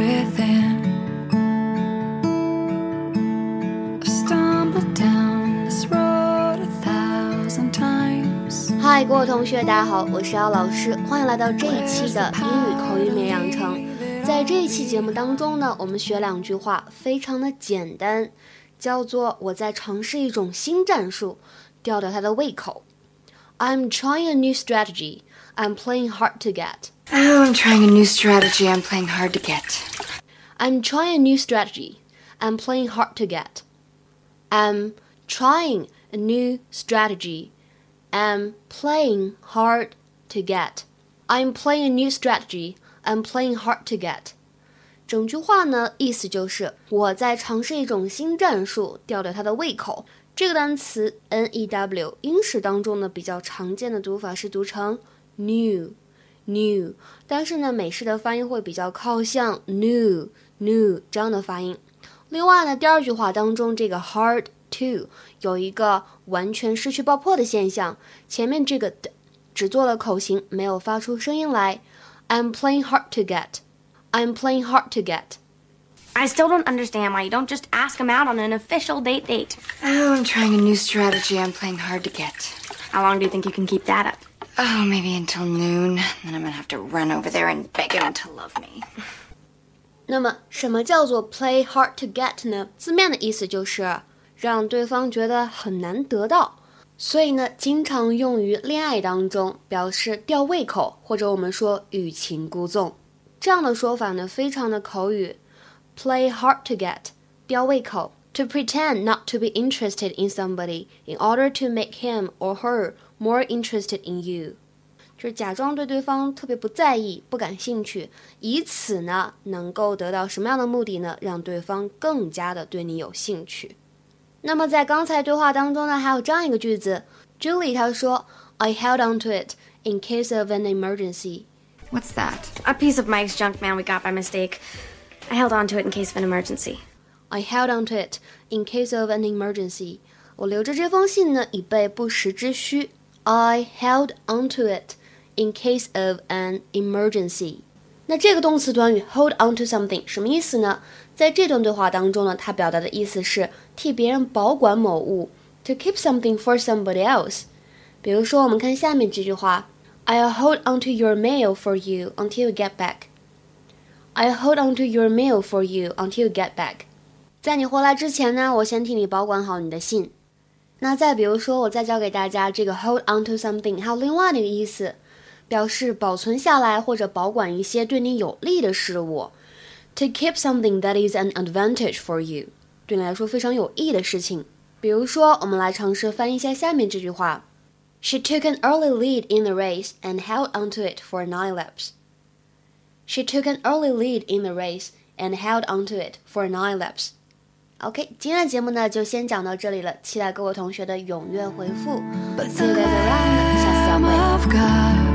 there. I've stumbled down this road a thousand times. 嗨，各位同学，大家好，我是姚老师，欢迎来到这一期的英语口语美养成。在这一期节目当中呢，我们学两句话，非常的简单，叫做我在尝试一种新战术，吊吊他的胃口。I'm trying a new strategy. I'm playing hard to get. Oh, I'm trying a new strategy. I'm playing hard to get. I'm trying a new strategy. I'm playing hard to get. I'm trying a new strategy. I'm playing hard to get. I'm playing a new strategy. I'm playing hard to get. 整句话呢，意思就是我在尝试一种新战术，吊吊他的胃口。这个单词 n e w 英式当中呢比较常见的读法是读成 new new，但是呢美式的发音会比较靠向 new new 这样的发音。另外呢，第二句话当中这个 hard to 有一个完全失去爆破的现象，前面这个的只做了口型，没有发出声音来。I'm playing hard to get. I'm playing hard to get. I still don't understand why you don't just ask him out on an official date date. Oh, I'm trying a new strategy. I'm playing hard to get. How long do you think you can keep that up? Oh, maybe until noon. Then I'm gonna have to run over there and beg him to love me. 那么，什么叫做 play hard to get 呢？字面的意思就是让对方觉得很难得到，所以呢，经常用于恋爱当中，表示吊胃口，或者我们说欲擒故纵。这样的说法呢，非常的口语。play hard to get 吊胃口 ，to pretend not to be interested in somebody in order to make him or her more interested in you，就是假装对对方特别不在意、不感兴趣，以此呢能够得到什么样的目的呢？让对方更加的对你有兴趣。那么在刚才对话当中呢，还有这样一个句子，Julie 她说，I held on to it in case of an emergency。 What's that? A piece of Mike's junk mail we got by mistake. I held on to it in case of an emergency. I held on to it in case of an emergency. 我留着这封信呢，以备不时之需。I held on to it in case of an emergency. 那这个动词短语 hold on to something 什么意思呢？在这段对话当中呢，它表达的意思是替别人保管某物，to keep something for somebody else。比如说，我们看下面这句话：I'll hold on to your mail for you until you get back. I'll hold on to your mail for you until you get back. 在你回来之前呢，我先替你保管好你的信。那再比如说，我再教给大家这个 hold on to something，还有另外的一个意思，表示保存下来或者保管一些对你有利的事物。To keep something that is an advantage for you，对你来说非常有益的事情。比如说，我们来尝试翻译一下下面这句话：She took an early lead in the race and held onto it for nine laps. She took an early lead in the race and held onto it for nine laps. OK，今天的节目呢就先讲到这里了，期待各位同学的踊跃回复。See you guys around，下次再会。